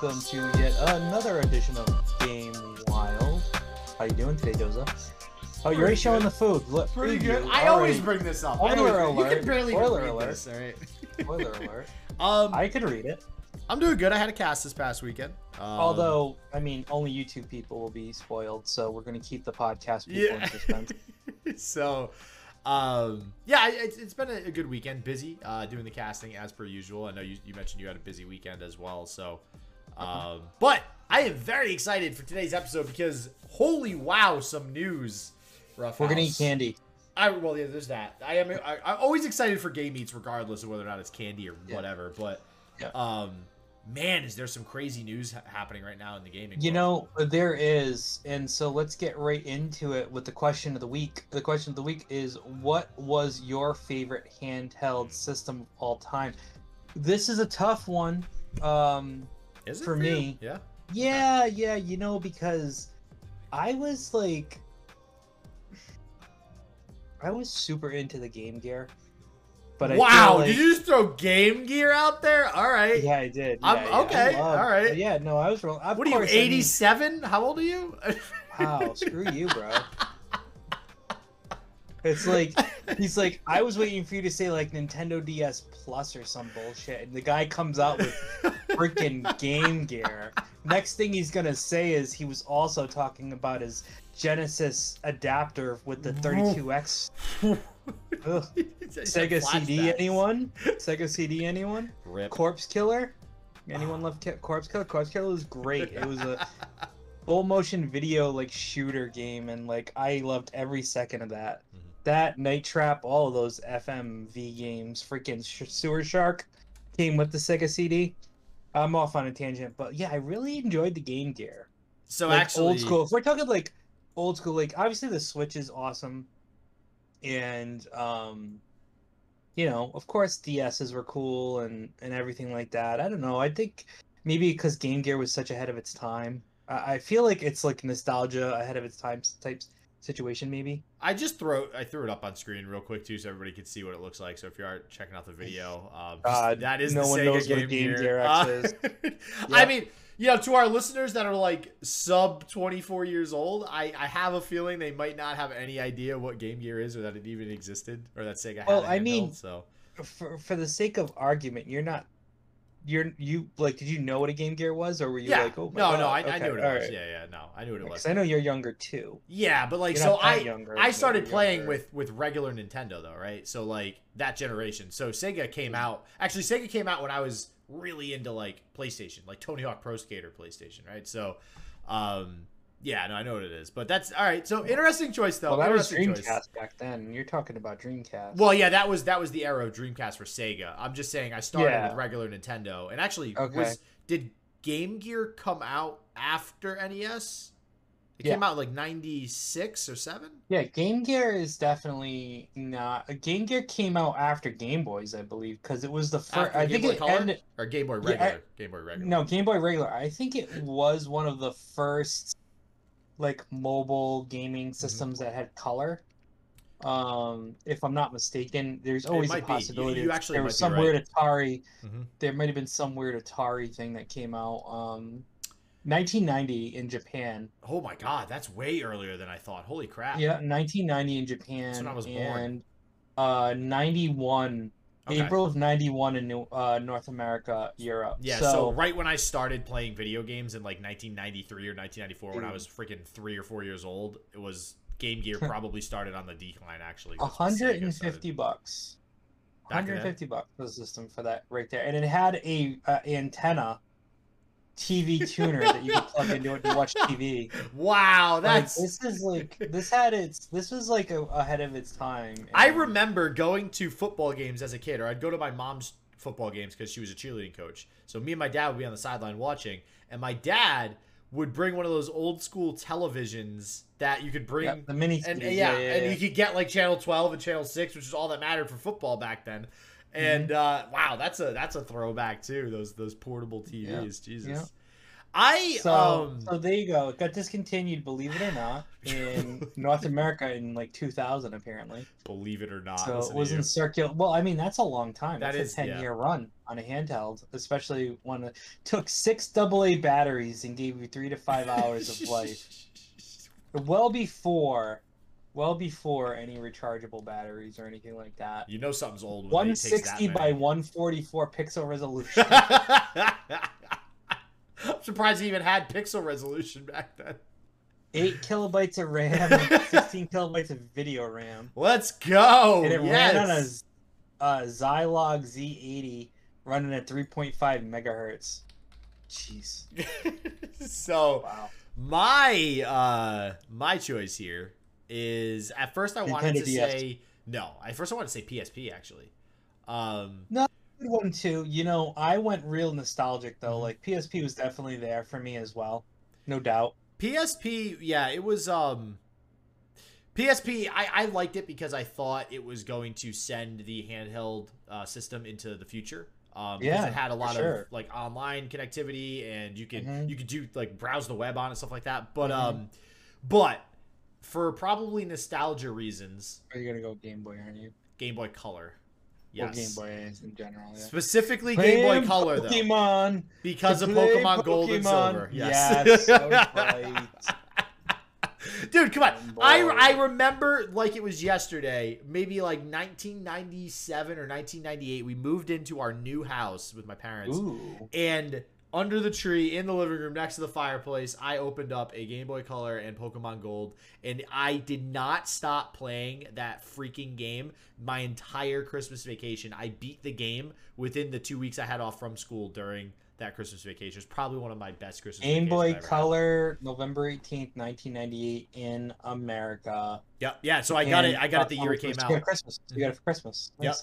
right, everyone, and welcome to yet another edition of Game Wild. How you doing today, Doza? Oh, you're already showing the food. Look, Pretty good. I always bring this up. Spoiler always, you alert. can barely Spoiler read alert. this, all right? Spoiler alert. um, I could read it. I'm doing good. I had a cast this past weekend. Um, Although, I mean, only YouTube people will be spoiled, so we're going to keep the podcast people yeah. in suspense. so, um, yeah, it's, it's been a, a good weekend. Busy uh, doing the casting as per usual. I know you, you mentioned you had a busy weekend as well. So, um, but I am very excited for today's episode because holy wow, some news. Rough We're to eat candy. I well, yeah, there's that. I am. I, I'm always excited for game eats, regardless of whether or not it's candy or Yeah. whatever. But, Yeah. um, man, is there some crazy news ha- happening right now in the gaming? You world. know, there is, and so let's get right into it with the question of the week. The question of the week is what was your favorite handheld system of all time? This is a tough one. Um is it for me- Yeah. yeah, yeah, you know because I was like I was super into the Game Gear. But I wow, like- did you just throw Game Gear out there? All right. Yeah, I did. I'm- yeah, okay, all right. Yeah, no, I was wrong. Of What are you, course, I mean- 87? How old are you? Wow, screw you, bro. It's like he's like, I was waiting for you to say like Nintendo DS Plus or some bullshit, and the guy comes out with freaking Game Gear. Next thing he's gonna say is he was also talking about his Genesis adapter with the 32X. Sega CD, Flashbacks. anyone? Sega CD, anyone? Rip. Corpse Killer? Anyone love Ki- Corpse Killer? Corpse Killer was great. It was a full motion video like shooter game, and like I loved every second of that. Mhm. That Night Trap, all of those FMV games, freaking Sh- Sewer Shark came with the Sega CD. I'm off on a tangent, but yeah, I really enjoyed the Game Gear. So like actually, old school. If we're talking like old school, like obviously the Switch is awesome, and um, you know, of course DSs were cool and and everything like that. I don't know. I think maybe because Game Gear was such ahead of its time. I, I feel like it's like nostalgia ahead of its time type situation. Maybe. I just throw I threw it up on screen real quick too, so everybody can see what it looks like. So if you are checking out the video, um, God, that is no the one Sega knows what Game, Game Gear. Gear Uh, is. I mean, you know, to our listeners that are like sub 24 years old, I, I have a feeling they might not have any idea what Game Gear is or that it even existed or that Sega. Well, I mean, so For for the sake of argument, you're not. You're you like? Did you know what a Game Gear was, or were you yeah, like, oh my no, god? no, I, I knew what it was. right. Yeah, yeah, no, I knew what it was. I know you're younger too. Yeah, but like You're so I younger, I started playing younger. with with regular Nintendo though, right? So like that generation. So Sega came out. Actually Sega came out when I was really into like PlayStation, like Tony Hawk Pro Skater PlayStation, right? So um yeah, no, I know what it is. But that's all right. So interesting choice though. Well, that was interesting Dreamcast choice. back then. You're talking about Dreamcast. Well, yeah, that was that was the era of Dreamcast for Sega. I'm just saying I started Yeah. with regular Nintendo. And actually Okay. was did Game Gear come out after NES? It Yeah. came out like 96 or 7? yeah, Game Gear is definitely not. Game Gear came out after Game Boys, I believe, because it was the first. After I Game think Boy it Color? ended. or Game Boy Yeah, I- regular. Game Boy regular. No, Game Boy Regular. I think it was one of the first, like mobile gaming Mm-hmm. systems that had color. Um, if I'm not mistaken, there's always a. You- possibility. you actually there was some right. weird Atari. Mhm. There might have been some weird Atari thing that came out. Um, 1990 in Japan. Oh my god, that's way earlier than I thought. Holy crap. Yeah, 1990 in Japan. when I was born. and uh, 91 Okay. April of 91 in New, uh, North America, Europe. Yeah, so, right when I started playing video games in like 1993 or 1994 when I was freaking 3 or 4 years old, it was Game Gear probably started on the decline actually. That's 150 bucks. 150 bucks for the system for that right there, and it had a uh, antenna TV tuner that you could plug into it to watch TV. Wow, Like, that's this is like this had its this was like a, ahead of its time. I remember going to football games as a kid, or I'd go to my mom's football games because she was a cheerleading coach. So me and my dad would be on the sideline watching, and my dad would bring one of those old school televisions that you could bring. yeah, the mini and yeah, yeah, yeah, and you could get like channel 12 and channel 6 which is all that mattered for football back then and Mm-hmm. uh wow that's a that's a throwback too those those portable tvs jesus I So, um so there you go. It got discontinued, believe it or not, in North America in like 2000, apparently. believe it or not. so it was in circular. Well, I mean, that's a long time. That That's is- a 10 yeah. year run on a handheld, especially one that took six AA batteries and gave you three to five hours of life. Well before, well before any rechargeable batteries or anything like that. You know something's old. When it takes that 160 by 144 pixel resolution. I'm surprised he even had pixel resolution back then. 8 kilobytes of RAM and 16 kilobytes of video RAM. Let's go. and it yes. ran on a uh, Zilog Z80 running at 3.5 megahertz. Jeez. so Wow. my uh my choice here is at first I wanted to DS. say no. At first I wanted to say PSP actually. Um no, Good one too. You know, I went real nostalgic though. Mhm. Like PSP was definitely there for me as well, no doubt. PSP, yeah, it was um PSP I, I liked it because I thought it was going to send the handheld uh, system into the future. Um because Yeah, it had a lot sure. of like online connectivity and you could Mhm. you could do like browse the web on and stuff like that. But Mhm. um but for probably nostalgia reasons, Are you gonna go Game Boy? Aren't you? Game Boy Color. Or Yes. Game Boy is in general. Yeah. Specifically Game Boy Color though. Pokemon Because of play Pokemon Gold and Pokemon. Silver. Yes, Yes. right. Dude, come on. I, I remember like it was yesterday, maybe like 1997 or 1998. We moved into our new house with my parents. Ooh. And under the tree in the living room next to the fireplace, I opened up a Game Boy Color and Pokemon Gold. And I did not stop playing that freaking game my entire Christmas vacation. I beat the game within the two weeks I had off from school during that Christmas vacation. It's probably one of my best Christmas Game Boy ever had. Color, November eighteenth, nineteen ninety eight in America. Yep. yeah. So I got it. I got uh, it the year it came out. It Christmas. You got it for Christmas. Yep.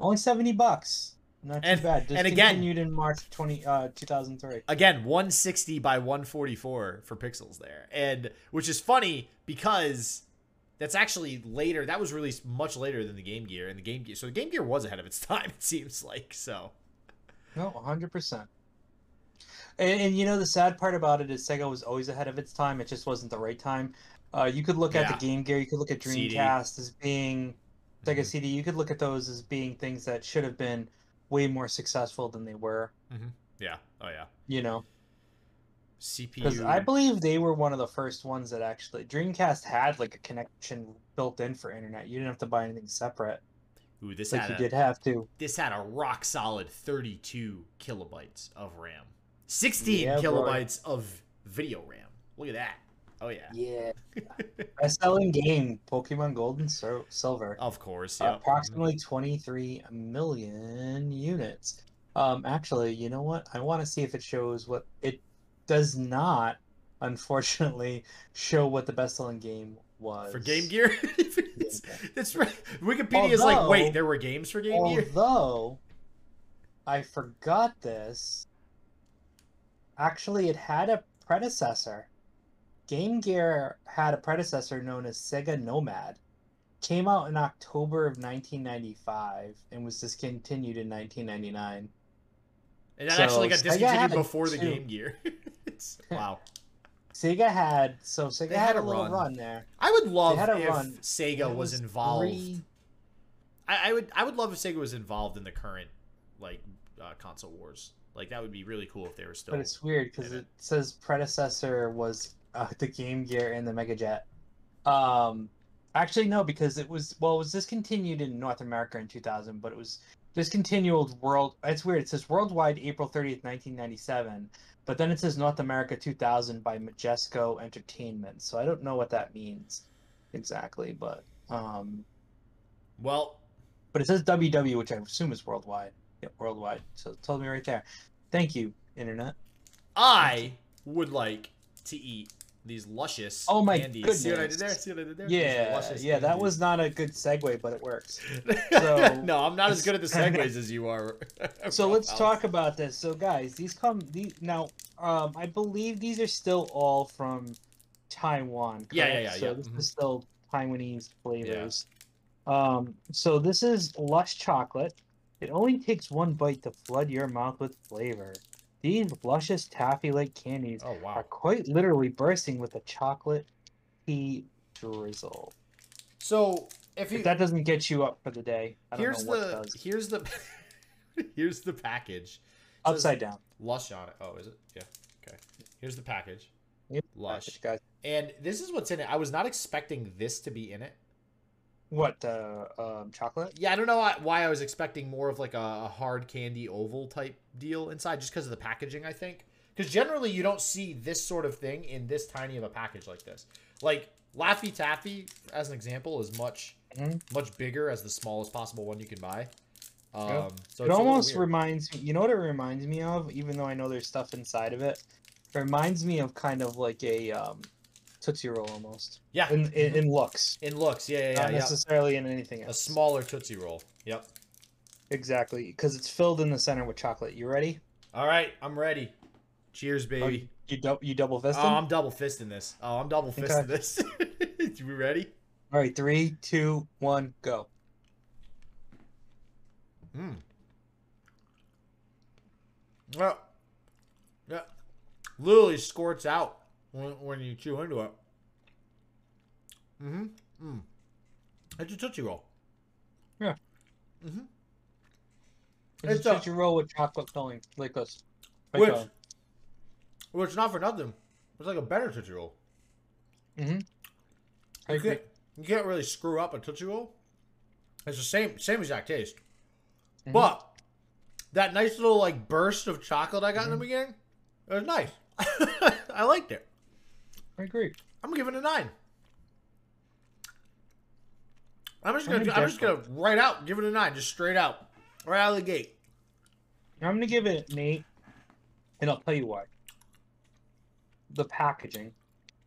Only seventy bucks. Not too And- bad. and again- Discontinued in March twenty uh two thousand three. again 160 by 144 for pixels there and which is funny because that's actually later that was released much later than the game gear and the game gear so the game gear was ahead of its time it seems like so No, hundred percent. And, and you know the sad part about it is Sega was always ahead of its time. It just wasn't the right time. Uh, you could look at the Game Gear. You could look at CD. Dreamcast as being Sega Mhm. CD. You could look at those as being things that should have been way more successful than they were. Mm-hmm. yeah. Oh yeah. You know, cpu because I believe they were one of the first ones that actually Dreamcast had like a connection built in for internet. You didn't have to buy anything separate, Ooh, this like had you a, did have to. this had a rock solid 32 kilobytes of ram. 16 Yeah, boy. kilobytes of video ram. Look at that oh yeah Yeah. Best selling game, Pokemon Gold and Sil- Silver. of course Uh, yeah approximately 23 million units. Um, actually, you know what? I want to see if it shows what it does not, unfortunately, show what the best-selling game was for game gear it's, it's right wikipedia is like wait there were games for game gear Although I forgot this, actually, it had a predecessor. Game Gear had a predecessor known as Sega Nomad. Came out in October of 1995 and was discontinued in 1999. And that So, actually got discontinued before the two. Game Gear. wow. Sega had so Sega had, had a little run. run, there. I would love if run. Sega It was, involved. three- I, I would I would love if Sega was involved in the current like uh, console wars. Like that would be really cool if they were still. But it's weird because in it says predecessor was uh, the Game Gear and the Mega Jet. Um, actually, no, because it was well, it was discontinued in North America in 2000, but it was discontinued world. It's weird. It says worldwide April 30th, 1997, but then it says North America 2000 by Majesco Entertainment. So I don't know what that means exactly, but um, well, but it says WW, which I assume is worldwide. Yep, worldwide. So it told me right there. Thank you, internet. I would like to eat these luscious Oh my candies. See what I did goodness. there? See what I did there? These Yeah, luscious yeah, that was not a good segue, but it works. So- no, I'm not as good at the segues as you are. So let's Ralph. talk about this. So guys, these come these now. Um, I believe these are still all from Taiwan. Yeah, yeah, yeah, So yeah. this Mhm. is still Taiwanese flavors. Um, so this is Lush chocolate. It only takes one bite to flood your mouth with flavor. These luscious taffy like candies Oh are quite literally bursting with a chocolate tea drizzle. So if you If that doesn't get you up for the day, I don't here's know what the does. here's the here's the package. Says Upside down. Lush on it. Oh, is it? Yeah. Okay. Here's the package. Yep, Lush. Package, guys. And this is what's in it. I was not expecting this to be in it. What the um, chocolate? Yeah, I don't know why, I was expecting more of like a, hard candy oval type deal inside, just because of the packaging. I think because generally you don't see this sort of thing in this tiny of a package like this. Like Laffy Taffy, as an example, is much Mhm. much bigger as the smallest possible one you can buy. Um, Yeah. so it almost reminds me. You know what it reminds me of? Even though I know there's stuff inside of it, it reminds me of kind of like a um, Tootsie Roll almost yeah in in, mhm. in looks, in looks. Yeah, yeah, yeah. not yeah. necessarily in anything else. A smaller Tootsie Roll. Yep. Exactly, because it's filled in the center with chocolate. You ready? All right, I'm ready. Cheers, Oh, baby. you dou- you double fisting. Oh, I'm double fisting this. Oh, I'm double Okay. fisting this. you ready? All right, three, two, one, go. Hmm. Yeah. Yeah. Literally squirts out when, when you chew into it. Mm-hmm. Mm. It's a Tootsie Roll. Yeah. Mm-hmm. It's, It's a a- Tootsie Roll with chocolate filling, like this. Like Which, a- which not for nothing. It's like a better Tootsie Roll. Mm Mhm. I You can't, you can't really screw up a Tootsie Roll. It's the same same exact taste. Mhm. But that nice little like burst of chocolate I got in the Mhm. beginning, it was nice. I liked it. I agree. I'm giving it a nine. I'm just I'm gonna I'm just gonna right out give it a nine, just straight out, right out of the gate. I'm gonna give it an eight, and I'll tell you why. The packaging.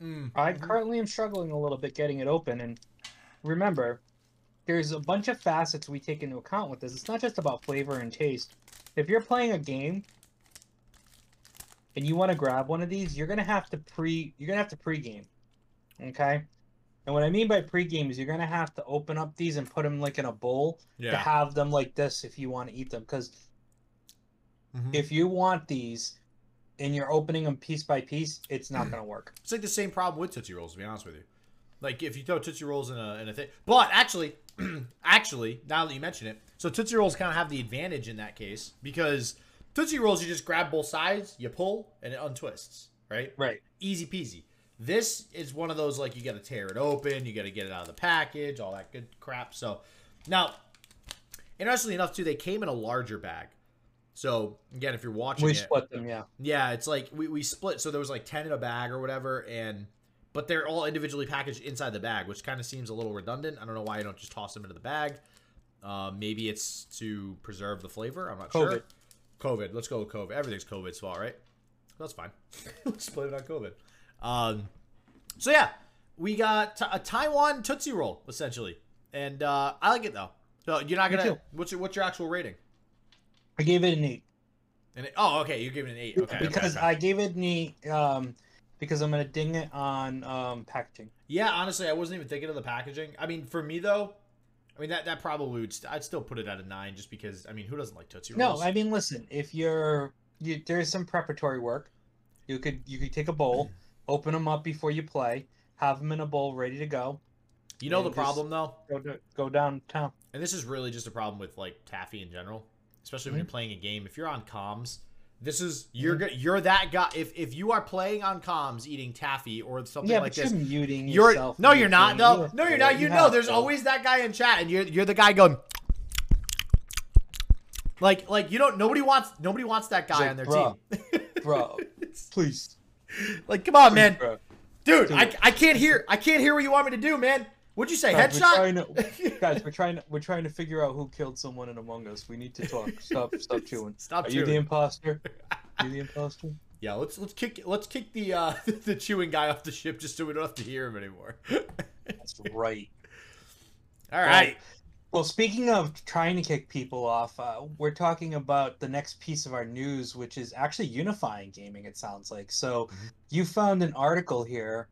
Mm. I currently am struggling a little bit getting it open, and remember, there's a bunch of facets we take into account with this. It's not just about flavor and taste. If you're playing a game and you want to grab one of these, you're gonna have to pre you're gonna have to pre-game. Okay? And what I mean by pre-game is you're gonna have to open up these and put them like in a bowl to have them like this if you want to eat them. Because Mhm. if you want these and you're opening them piece by piece, it's not gonna work. It's like the same problem with Tootsie Rolls, to be honest with you. Like if you throw Tootsie Rolls in a in a thing, but actually, actually, now that you mention it, so Tootsie Rolls kind of have the advantage in that case because Tootsie Rolls you just grab both sides, you pull, and it untwists, right? Right. Easy peasy. This is one of those like you got to tear it open, you got to get it out of the package, all that good crap. So now, interestingly enough, too, they came in a larger bag. So again, if you're watching We it, split them, yeah. yeah, it's like we, we split, so there was like ten in a bag or whatever, and but they're all individually packaged inside the bag, which kind of seems a little redundant. I don't know why you don't just toss them into the bag. Uh, maybe it's to preserve the flavor. I'm not sure. COVID. Let's go with COVID. Everything's COVID's fault, right? That's fine. Let's blame it on COVID. Um, so yeah, we got a Taiwan Tootsie Roll essentially, and uh, I like it though. So you're not gonna. What's your what's your actual rating? I gave it an eight And it, oh, okay, you're giving it an eight. Okay, because okay. I gave it an eight um, because I'm gonna ding it on um, packaging. Yeah, honestly, I wasn't even thinking of the packaging. I mean, for me though, mean that that probably would. St- I'd still put it at a nine, just because. I mean, who doesn't like Tootsie Rolls? No? I mean listen, if you're you, there's some preparatory work. You could you could take a bowl, open them up before you play, have them in a bowl ready to go, you know the problem though, go to, go downtown. and this is really just a problem with like taffy in general, especially Mm-hmm. when you're playing a game. If you're on comms, this is mm-hmm. you're go- you're that guy. If if you are playing on comms eating taffy or something Yeah, like but this, you're muting You're yourself. no, you're not have No, you're not. You know, there's to. always that guy in chat, and you're you're the guy going. Like, like you don't. Nobody wants. Nobody wants that guy Like, on their bro, team. bro. Please, like, come on, man. bro. Dude, Dude. I, I can't hear. I can't hear what you want me to do, man. What'd you say? Guys, we're Headshot? trying to, guys, we're trying to we're trying to figure out who killed someone in Among Us. We need to talk. Stop, stop chewing. Stop chewing. Are you the imposter? Are you the imposter? Yeah, let's let's kick let's kick the uh the chewing guy off the ship just so we don't have to hear him anymore. That's right. All right. Well, speaking of trying to kick people off, uh, we're talking about the next piece of our news, which is actually unifying gaming. It sounds like so. Mhm. You found an article here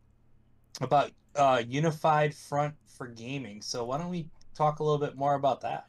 about uh, unified front for gaming. So why don't we talk a little bit more about that?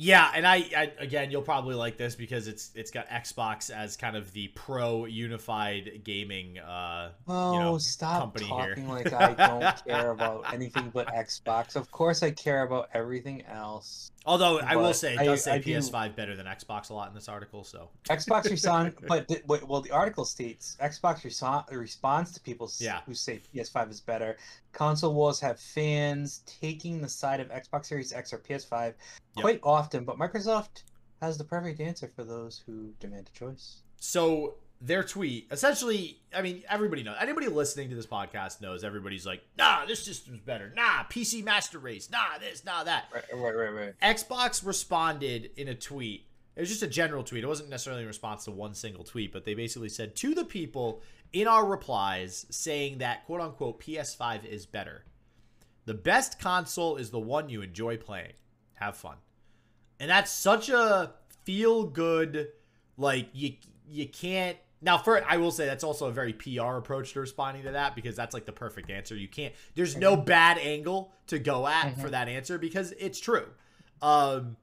Yeah, and I, I again, you'll probably like this because it's it's got Xbox as kind of the pro unified gaming. Uh, Oh, you know, stop company here. talking like I don't care about anything but Xbox. Of course, I care about everything else. Although I will say it I- does say I PS5 better than Xbox a lot in this article. So Xbox respond, but the, well, the article states Xbox reso- responds to people Yeah. who say PS5 is better. Console wars have fans taking the side of Xbox Series X or PS5 Yep. quite often, but Microsoft has the perfect answer for those who demand a choice. so their tweet essentially, I mean, everybody knows. Anybody listening to this podcast knows. Everybody's like, nah, this system's better. Nah, PC Master Race. Nah, this, nah, that. Right, right, right, right. Xbox responded in a tweet. It was just a general tweet. It wasn't necessarily in response to one single tweet, but they basically said to the people in our replies saying that quote unquote PS5 is better. The best console is the one you enjoy playing. Have fun. And that's such a feel good like you you can't now for I will say that's also a very PR approach to responding to that because that's like the perfect answer. You can't there's no bad angle to go at for that answer because it's true. Um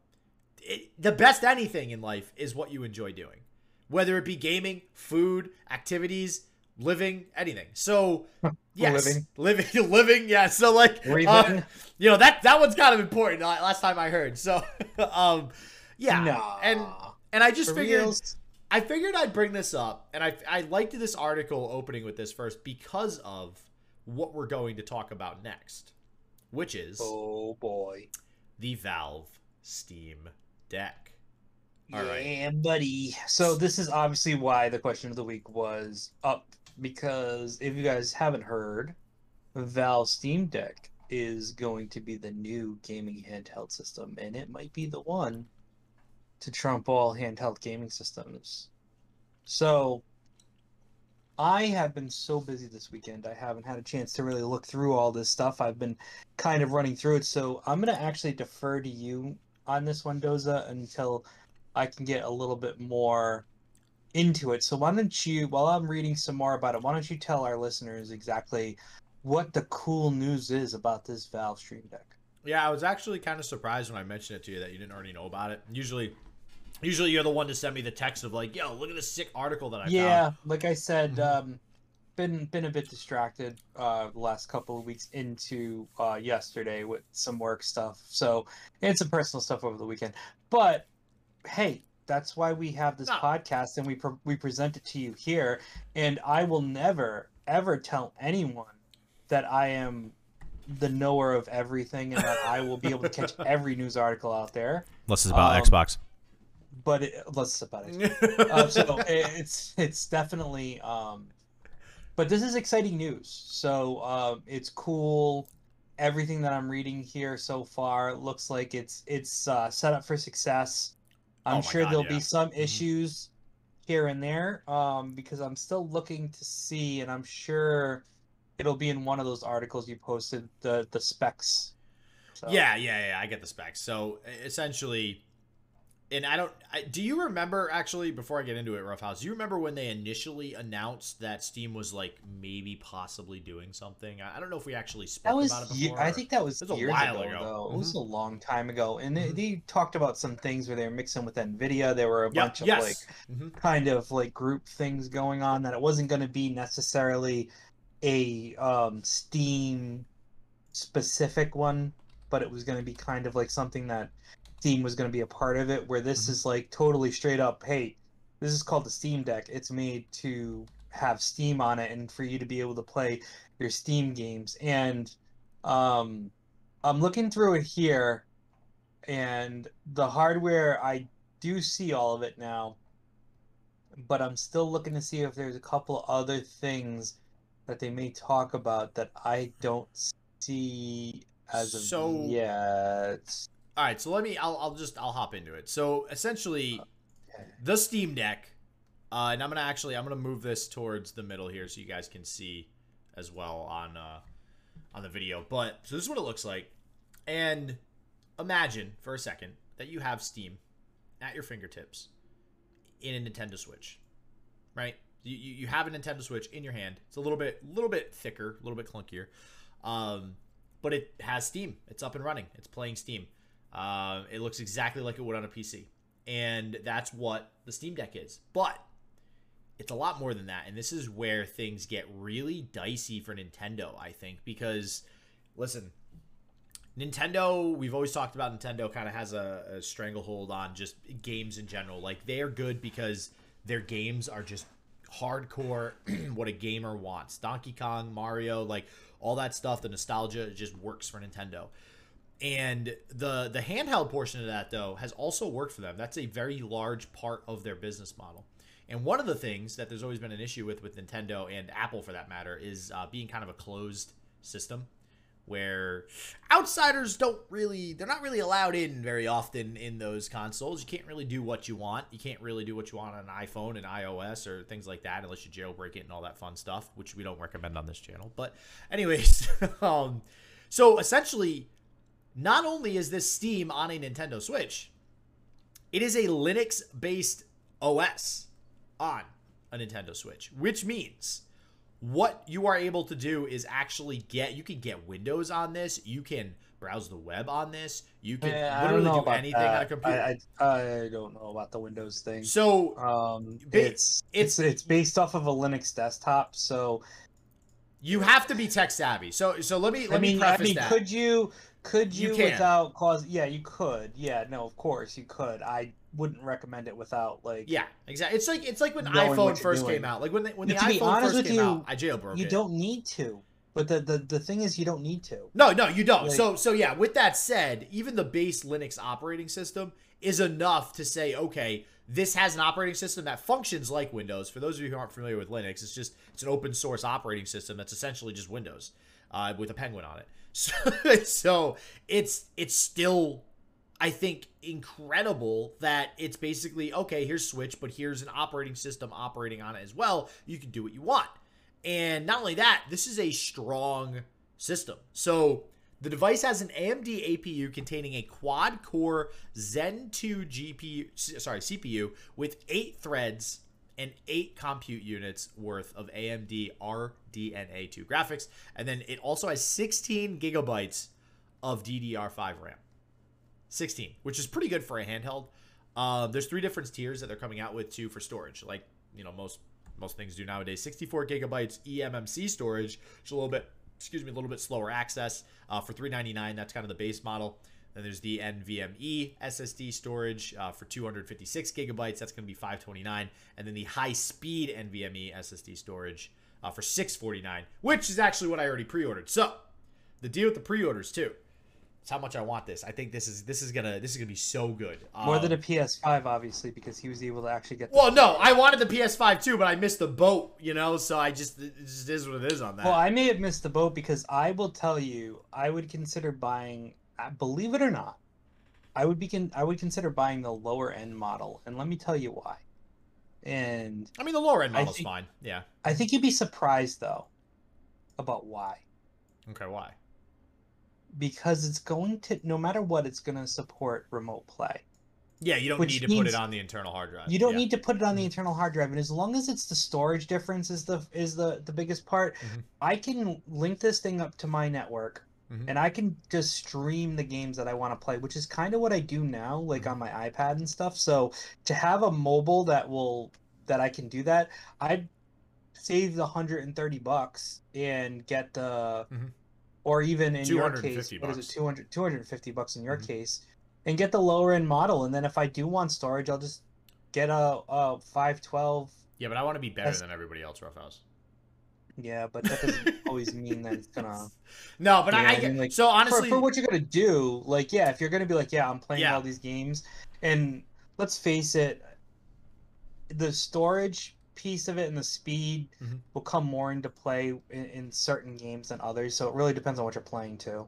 it, the best anything in life is what you enjoy doing. Whether it be gaming, food, activities, living, anything. So yes, Living. living, living, yeah. So like, uh, you know that that one's kind of important. uh, Last time I heard, so um, yeah, Nah. and and I just For figured reals? I figured I'd bring this up, and I I liked this article opening with this first because of what we're going to talk about next, which is Oh boy. the Valve Steam Deck. All right. yeah, buddy. So this is obviously why the question of the week was up because if you guys haven't heard, Valve Steam Deck is going to be the new gaming handheld system, and it might be the one to trump all handheld gaming systems. So I have been so busy this weekend, I haven't had a chance to really look through all this stuff. I've been kind of running through it, so I'm gonna actually defer to you on this one, Doza, until I can get a little bit more into it. So why don't you, while I'm reading some more about it, why don't you tell our listeners exactly what the cool news is about this Valve Steam Deck? Yeah, I was actually kind of surprised when I mentioned it to you that you didn't already know about it. Usually, usually you're the one to send me the text of like, "Yo, look at this sick article that I found. yeah, found." like I said, Mhm. um, been been a bit distracted uh, the last couple of weeks into uh, yesterday with some work stuff. So and some personal stuff over the weekend. But hey, that's why we have this No. podcast and we pre- we present it to you here. And I will never ever tell anyone that I am the knower of everything and that I will be able to catch every news article out there. This is about Um, Xbox. But it, let's about it uh, so it- it's it's definitely um but this is exciting news so um it's cool everything that i'm reading here so far looks like it's it's uh, set up for success i'm Oh sure God, there'll yeah. be some Mhm. issues here and there um because i'm still looking to see and i'm sure it'll be in one of those articles you posted the the specs so. Yeah, yeah, yeah. I get the specs. So essentially, and I don't. I, do you remember actually? Before I get into it, Roughhouse, do you remember when they initially announced that Steam was like maybe possibly doing something? I, I don't know if we actually spoke was, about it before. I think that was, was a while ago, ago. though. It was Mhm. a long time ago, and they, Mhm. they talked about some things where they were mixing with Nvidia. There were a Yep, bunch of yes. like Mhm. kind of like group things going on that it wasn't going to be necessarily a um, Steam specific one, but it was going to be kind of like something that Steam was going to be a part of it. Where this Mhm. is like totally straight up, hey, this is called the Steam Deck. It's made to have Steam on it and for you to be able to play your Steam games. And um, I'm looking through it here, and the hardware I do see all of it now, but I'm still looking to see if there's a couple other things that they may talk about that I don't see as of So- yet. All right, so let me. I'll, I'll just. I'll hop into it. So essentially, Okay. the Steam Deck, uh, and I'm gonna actually. I'm gonna move this towards the middle here so you guys can see as well on uh, on the video. But so this is what it looks like, and imagine for a second that you have Steam at your fingertips in a Nintendo Switch, right? You, you have a Nintendo Switch in your hand. It's a little bit little bit thicker, a little bit clunkier, um, but it has Steam. It's up and running. It's playing Steam. Uh, it looks exactly like it would on a PC, and that's what the Steam Deck is. But it's a lot more than that, and this is where things get really dicey for Nintendo. I think because, listen, Nintendo, we've always talked about Nintendo kind of has a, a, stranglehold on just games in general. Like they are good because their games are just hardcore what a gamer wants. Donkey Kong, Mario, like all that stuff, the nostalgia just works for Nintendo. And the the handheld portion of that though has also worked for them. That's a very large part of their business model. And one of the things that there's always been an issue with with Nintendo and Apple for that matter is uh, being kind of a closed system where outsiders don't really they're not really allowed in very often in those consoles. You can't really do what you want. You can't really do what you want on an iphone and ios or things like that unless you jailbreak it and all that fun stuff which we don't recommend on this channel. But anyways um so essentially not only is this steam on a nintendo switch it is a linux based os on a nintendo switch which means what you are able to do is actually get you can get Windows on this. You can browse the web on this. You can Yeah, literally do anything that. on a computer. I, I I don't know about the Windows thing. so Um, Ba- it's it's it's based off of a Linux desktop. So you have to be tech savvy. So so let me let I mean, me I mean, that. could you could You you, without cause? Yeah, you could. Yeah, no, of course you could. I wouldn't recommend it without like. yeah, exactly. It's like it's like when iPhone first doing. came out. Like when the, when the to be iPhone honest first with came you, out, I jailbroke you it. don't need to. But the, the the thing is, you don't need to. No, no, you don't. Like- so so yeah, with that said, even the base Linux operating system is enough to say, okay, this has an operating system that functions like Windows. For those of you who aren't familiar with Linux, it's just it's an open source operating system that's essentially just Windows uh, with a penguin on it. So, so it's it's still I think incredible that it's basically okay, here's Switch, but here's an operating system operating on it as well. You can do what you want. And not only that, this is a strong system. So the device has an AMD APU containing a quad core Zen 2 GPU, sorry, CPU with 8 threads and 8 compute units worth of AMD RDNA2 graphics. And then it also has 16 gigabytes of DDR5 RAM. 16, which is pretty good for a handheld. Um, there's three different tiers that they're coming out with too for storage, like you know most most things do nowadays. 64 gigabytes eMMC storage, which is a little bit, excuse me, a little bit slower access uh, for 399. That's kind of the base model. Then there's the NVMe SSD storage uh, for 256 gigabytes. That's going to be 529, and then the high speed NVMe SSD storage uh, for 649, which is actually what I already pre-ordered. So the deal with the pre-orders too. It's how much I want this. I think this is this is gonna this is gonna be so good. More than Um, a PS5, obviously, because he was able to actually get. The well, no, I wanted the PS5 too, but I missed the boat, you know. So I just it just is what it is on that. Well, I may have missed the boat because I will tell you, I would consider buying. uh, Believe it or not, I would be. Con- I would consider buying the lower end model, and let me tell you why. And I mean, the lower end model's think- fine. Yeah. I think you'd be surprised though, about why. Okay. Why? Because it's going to, no matter what, it's going to support remote play. Yeah, you don't need to put it on the internal hard drive. You don't Yeah. need to put it on the Mhm. internal hard drive, and as long as it's the storage difference is the is the the biggest part, Mhm. I can link this thing up to my network, Mhm. and I can just stream the games that I want to play, which is kind of what I do now, like Mhm. on my iPad and stuff. So to have a mobile that will that I can do that, I'd save the hundred and thirty bucks and get the, Mhm. Or even in your case, 250 what is it, 200, 250 bucks in your Mhm. case, and get the lower end model, and then if I do want storage, I'll just get a, a 512 Yeah, but I want to be better That's- than everybody else, Roughhouse. yeah but that doesn't always mean that it's gonna No, but I, I mean, like, so honestly. for, for what you're gonna do like yeah if you're gonna be like yeah i'm playing Yeah. all these games and let's face it the storage piece of it and the speed Mhm. will come more into play in, in certain games than others. So it really depends on what you're playing too.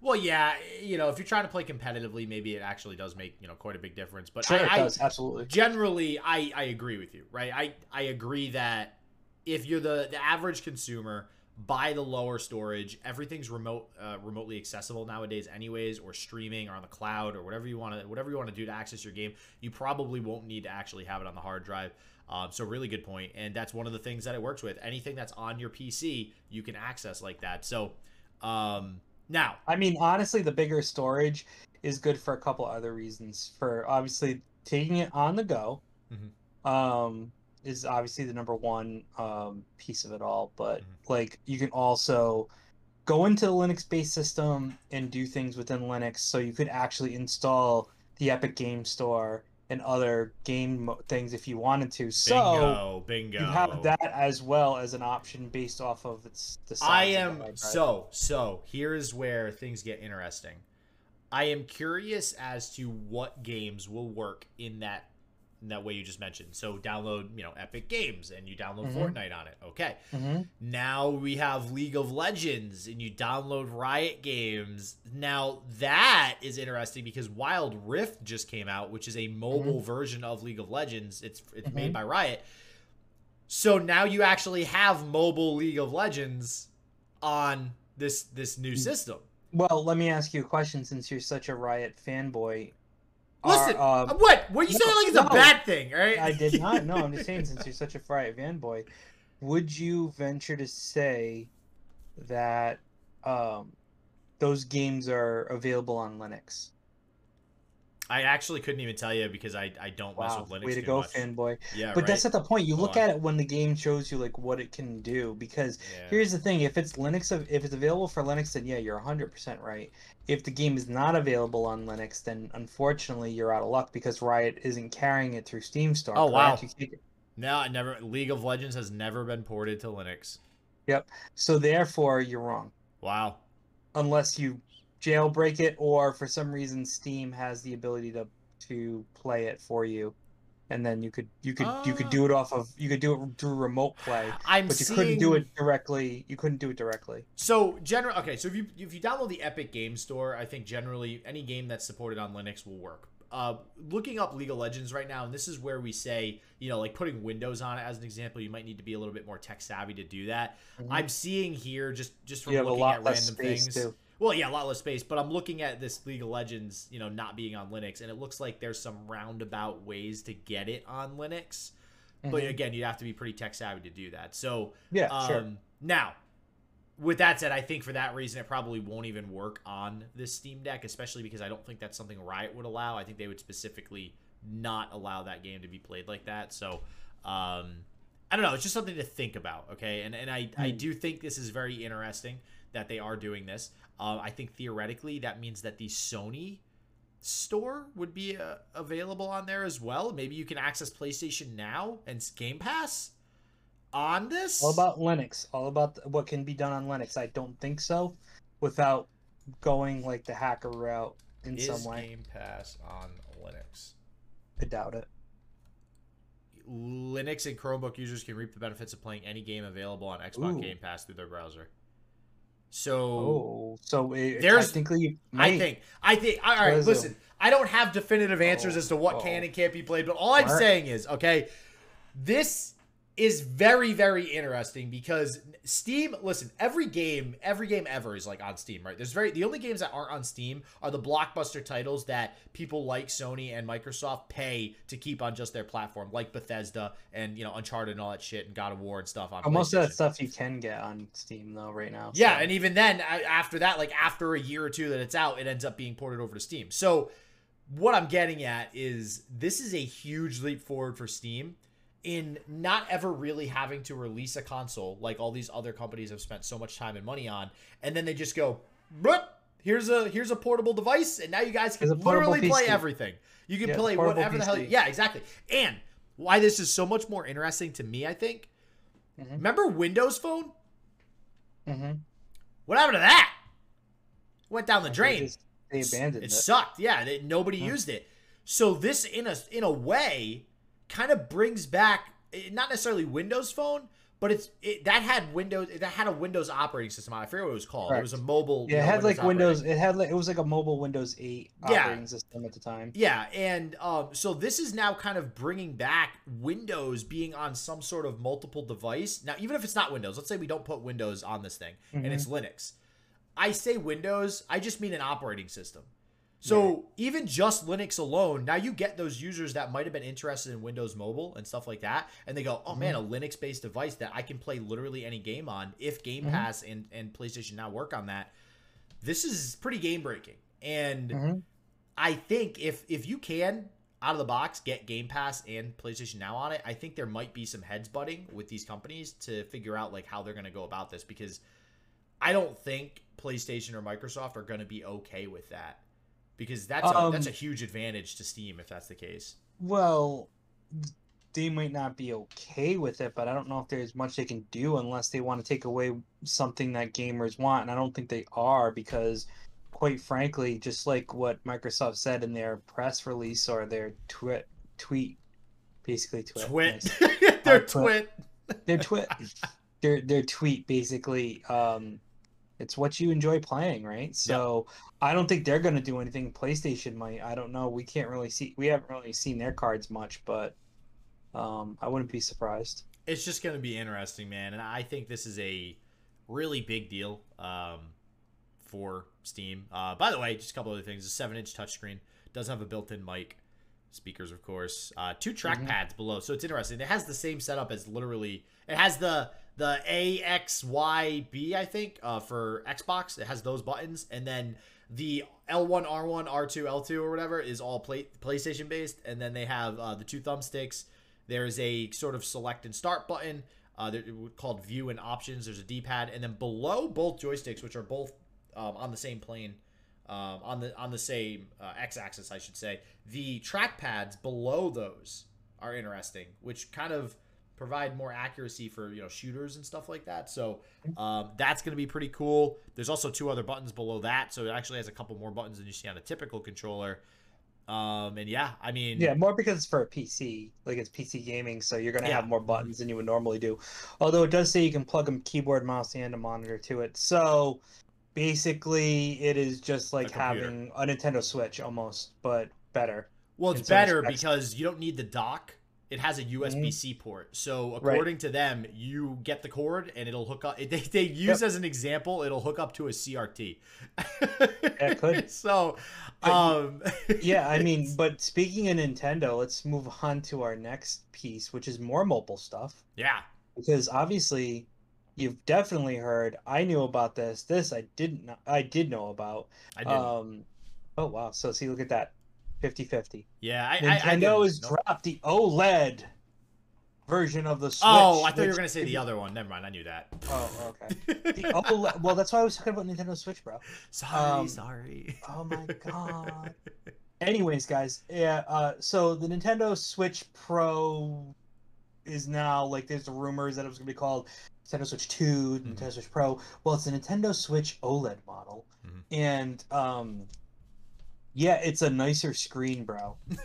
Well, yeah, you know, if you're trying to play competitively, maybe it actually does make you know quite a big difference. But sure I, it I- absolutely. generally I, I agree with you right? I, I agree that if you're the, the average consumer buy the lower storage everything's remote uh, remotely accessible nowadays anyways or streaming or on the cloud or whatever you want to whatever you want to do to access your game you probably won't need to actually have it on the hard drive um, so really good point and that's one of the things that it works with anything that's on your pc you can access like that so um, now i mean honestly the bigger storage is good for a couple other reasons. For obviously taking it on the go, Mhm. um, is obviously the number one um, piece of it all. But Mhm. like you can also go into the Linux based system and do things within Linux. So you could actually install the Epic Game Store and other game mo- things if you wanted to. So Bingo, bingo. you have that as well as an option based off of its the I am drive. so so. Here's where things get interesting. I am curious as to what games will work in that that way you just mentioned. So download, you know, Epic Games and you download Mhm. Fortnite on it. Okay. Mhm. Now we have League of Legends and you download Riot Games. Now that is interesting because Wild Rift just came out, which is a mobile version of League of Legends. It's it's made Mhm. by Riot. So now you actually have mobile League of Legends on this this new Mm. system. Well, let me ask you a question since you're such a Riot fanboy. Listen, Are, um, what? What are you no, saying like it's no. a bad thing, right? I did not. No, I'm just saying since you're such a Riot fanboy, would you venture to say that um, those games are available on Linux? I actually couldn't even tell you because I, I don't mess Wow, with Linux way to go, much. fanboy! Yeah, But right? that's not the point. You look on. at it when the game shows you like what it can do. Because Yeah. here's the thing: if it's Linux, if it's available for Linux, then yeah, you're 100 percent right. If the game is not available on Linux, then unfortunately you're out of luck because Riot isn't carrying it through Steam Store. Oh, wow. No, I never. League of Legends has never been ported to Linux. Yep. So therefore, you're wrong. Wow. unless you jailbreak it or for some reason Steam has the ability to to play it for you and then you could you could you could do it off of you could do it through remote play I'm but you seeing... couldn't do it directly you couldn't do it directly So general. Okay, so if you if you download the Epic Game Store, I think generally any game that's supported on Linux will work. Uh, looking up League of Legends right now, and this is where we say, you know, like putting Windows on it as an example, you might need to be a little bit more tech savvy to do that. I'm seeing here just just from you have a looking at random things. too Well, yeah, a lot less space, but I'm looking at this League of Legends, you know, not being on Linux, and it looks like there's some roundabout ways to get it on Linux. But Mhm. again, you'd have to be pretty tech savvy to do that. So, yeah um, sure now, with that said, I think for that reason, it probably won't even work on this Steam Deck, especially because I don't think that's something Riot would allow. I think they would specifically not allow that game to be played like that. So, um, I don't know. It's just something to think about, okay? And and I, I Hmm. do think this is very interesting that they are doing this. Uh, I think theoretically that means that the Sony store would be uh, available on there as well. Maybe you can access PlayStation Now and Game Pass on this. all about linux all about th- what can be done on linux i don't think so without going like the hacker route in is some way Game Pass on Linux. i doubt it Linux and Chromebook users can reap the benefits of playing any game available on Xbox Ooh. Game Pass through their browser. So oh so it, There's- technically I think I think all right. Listen, I don't have definitive answers Oh, as to what oh. can oh. and can't be played, but all I'm Alright. saying is, okay, this is very very interesting because Steam. Listen, every game, every game ever is like on Steam, right? There's very the only games that aren't on Steam are the blockbuster titles that people like Sony and Microsoft pay to keep on just their platform, like Bethesda and you know Uncharted and all that shit and God of War and stuff on. Most of that stuff you can get on steam though right now Yeah, and even then, after that, like after a year or two that it's out, it ends up being ported over to Steam. So, what I'm getting at is this is a huge leap forward for Steam in not ever really having to release a console like all these other companies have spent so much time and money on, and then they just go, "But here's a here's a portable device, and now you guys can Here's a literally play PC. everything. You can Yeah, play portable whatever the hell. PC. Yeah, exactly. And why this is so much more interesting to me, I think. Mhm. Remember Windows Phone? Mhm. What happened to that? Went down the They drain. just- They abandoned it it. sucked. Yeah, they, nobody used it. So this, in a in a way, kind of brings back eh, not necessarily Windows Phone, but it's it, that had Windows that had a Windows operating system. I forget what it was called. It was a mobile. Yeah, it had like Windows. operating. It had like it was like a mobile Windows 8 Yeah. operating system at the time. Yeah, and um, so this is now kind of bringing back Windows being on some sort of multiple device. Now, even if it's not Windows, let's say we don't put Windows on this thing and it's Linux. I say Windows, I just mean an operating system. So even just Linux alone, now you get those users that might have been interested in Windows Mobile and stuff like that, and they go, "Oh man, a Linux-based device that I can play literally any game on if Game Mhm. Pass and and PlayStation Now work on that." This is pretty game breaking, and Mhm. I think if if you can out of the box get Game Pass and PlayStation Now on it, I think there might be some heads butting with these companies to figure out like how they're going to go about this because I don't think PlayStation or Microsoft are going to be okay with that because that's a, Um, that's a huge advantage to Steam if that's the case. Well, they might not be okay with it, but I don't know if there's much they can do unless they want to take away something that gamers want, and I don't think they are because, quite frankly, just like what Microsoft said in their press release or their twit tweet, basically twit, Twit, nice. their twit. their twit, their their tweet basically. Um, it's what you enjoy playing, right? So I don't think they're going to do anything. PlayStation might. I don't know. We can't really see. We haven't really seen their cards much, but um, I wouldn't be surprised. it's just going to be interesting, man. And I think this is a really big deal um, for Steam. Uh, by the way, just a couple other things. A seven-inch touchscreen does have a built-in mic, speakers, of course. Uh, two track Mhm. pads below, so it's interesting. It has the same setup as literally. It has the the A X Y B, I think, uh, for Xbox. It has those buttons, and then the L1, R1, R2, L2, or whatever is all play, PlayStation based, and then they have uh, the two thumbsticks. There's a sort of select and start button. Uh, called view and options. There's a D-pad, and then below both joysticks, which are both um, on the same plane, um, on the on the same uh, x-axis, I should say. The track pads below those are interesting, which kind of provide more accuracy for you know shooters and stuff like that. So um, that's going to be pretty cool. There's also two other buttons below that, so it actually has a couple more buttons than you see on a typical controller. Um, and yeah, I mean, Yeah, more because it's for a PC, like it's PC gaming, so you're gonna Yeah. have more buttons than you would normally do. Although it does say you can plug a keyboard, mouse, and a monitor to it. So basically, it is just like computer. having a Nintendo Switch almost, but better. Well, it's better respects. because you don't need the dock. It has a USB C port. So according to them, you get the cord and it'll hook up. They, they use as an example, it'll hook up to a CRT. it could. So, But- um, Yeah, I mean, but speaking of Nintendo, let's move on to our next piece, which is more mobile stuff. yeah, because obviously you've definitely heard i knew about this this i didn't know i did know about I did. um oh wow so see look at that 50-50 yeah, I, I, I has know. dropped the oled version of the switch Oh, I thought you were gonna say the other one. Never mind, I knew that. oh okay the OLED, well that's why i was talking about nintendo switch bro sorry, um, sorry. oh my god anyways guys yeah uh so the nintendo switch pro is now like there's rumors that it was going to be called nintendo switch 2 Mm-hmm. nintendo switch pro well it's a nintendo switch oled model Mhm. and um yeah it's a nicer screen bro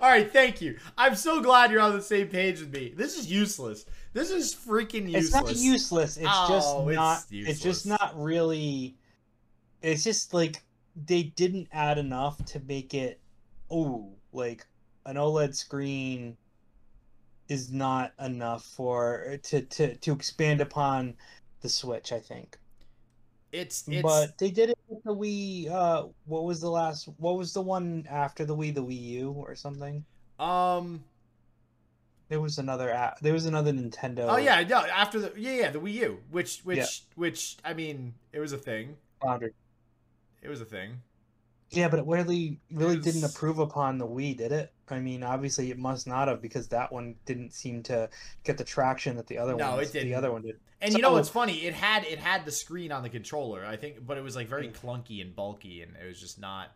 All right, thank you. I'm so glad you're on the same page with me. This is useless. This is freaking useless. it's not useless it's just Oh, it's not it's, just not really it's just like they didn't add enough to make it oh like an oled screen is not enough for to to to expand upon the switch i think It's it's but they did it with the wii uh what was the last what was the one after the wii the wii u or something um. there was another app there was another nintendo Oh yeah, no. After the yeah yeah the Wii U, which which Yeah. which I mean it was a thing. It was a thing. Yeah, but it really really It didn't was- approve upon the Wii, did it? I mean, obviously it must not have because that one didn't seem to get the traction that the other No, one it didn't. the other one did. And you know So- what's funny? It had it had the screen on the controller, I think, but it was like Mm. very clunky and bulky, and it was just not.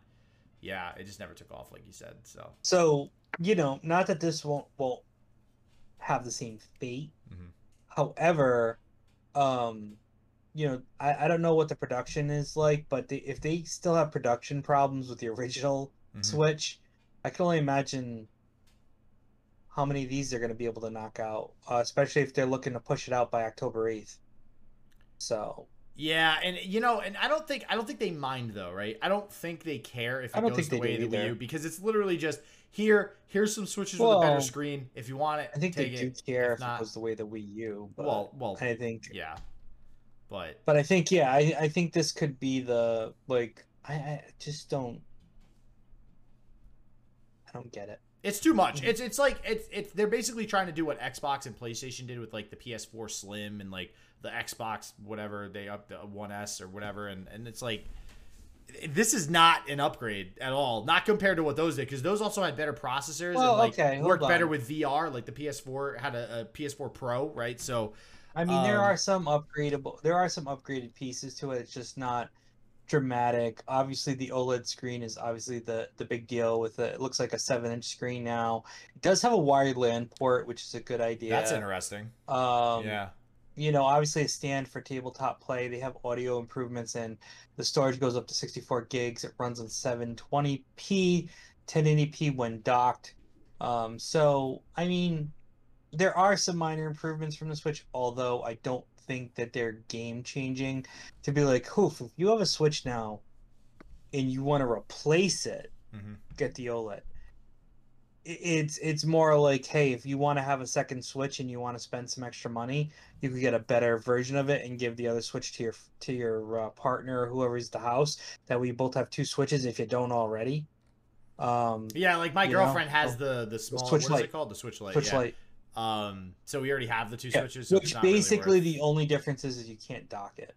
Yeah, it just never took off, like you said. So So, you know, not that this won't won't have the same fate. Mhm. However, um you know, I, I don't know what the production is like, but they, if they still have production problems with the original Mhm. Switch, I can only imagine how many of these they're going to be able to knock out, uh, especially if they're looking to push it out by October 8th. So, yeah, and you know, and I don't think I don't think they mind though, right? I don't think they care if it goes the way of the Wii. U because it's literally just here. Here's some switches with a better screen. If you want it, I think they do it. care If if, not- it goes the way of the Wii U. But Well, well, I think, yeah, but but I think, yeah, I, I think this could be the, like, I, I just don't, I don't get it. It's too much. Mhm. It's it's like it's it's they're basically trying to do what Xbox and PlayStation did with like the PS4 Slim and like the Xbox whatever they up the One S or whatever, and and it's like this is not an upgrade at all. Not compared to what those did, because those also had better processors Well, and like okay, worked better with VR. Like the PS4 had a, a PS4 Pro, right? So I mean, there Um, are some upgradable. There are some upgraded pieces to it. It's just not dramatic. Obviously, the OLED screen is obviously the the big deal. With it, it looks like a seven inch screen now. It does have a wired LAN port, which is a good idea. that's interesting. Um, yeah. you know, obviously a stand for tabletop play. They have audio improvements and the storage goes up to 64 gigs. It runs on 720p, 1080p when docked. Um, so, I mean, there are some minor improvements from the Switch, although I don't think that they're game changing. To be like, hoof, if you have a Switch now and you want to replace it, hmm get the OLED. It's it's more like, hey, if you want to have a second Switch and you want to spend some extra money, you could get a better version of it and give the other Switch to your to your uh, partner or whoever's the house. That we both have two Switches if you don't already. Um, Yeah, like my You know, girlfriend has the the small Switch what is Lite. it called? The Switch Lite. Switch yeah. Lite, Um, so we already have the two yeah, switches. So which not really basically the only difference is, is you can't dock it.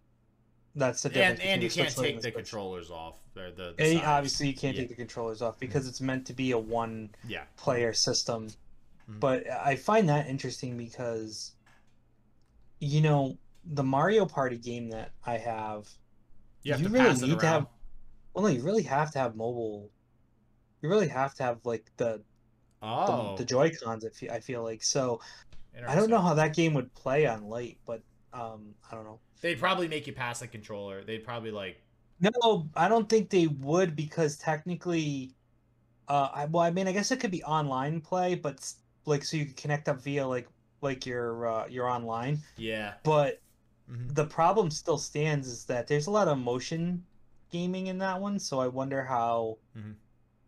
That's the difference. and and you can't take the Switch. controllers off. They're the, the And sides. obviously, you can't Yeah. take the controllers off because it's meant to be a one Yeah. player system. Mhm. But I find that interesting because, you know, the Mario Party game that I have, You have You really need to have- well, no, you really have to have mobile. You really have to have like the, Oh, the Joy Cons. I feel, I feel like so. I don't know how that game would play on Lite, but um, I don't know. They'd probably make you pass the controller. They'd probably like. No, I don't think they would because technically, uh, I, well, I mean, I guess it could be online play, but like so you could connect up via like like your uh, your online, Yeah. but Mhm. the problem still stands is that there's a lot of motion gaming in that one so i wonder how Mhm.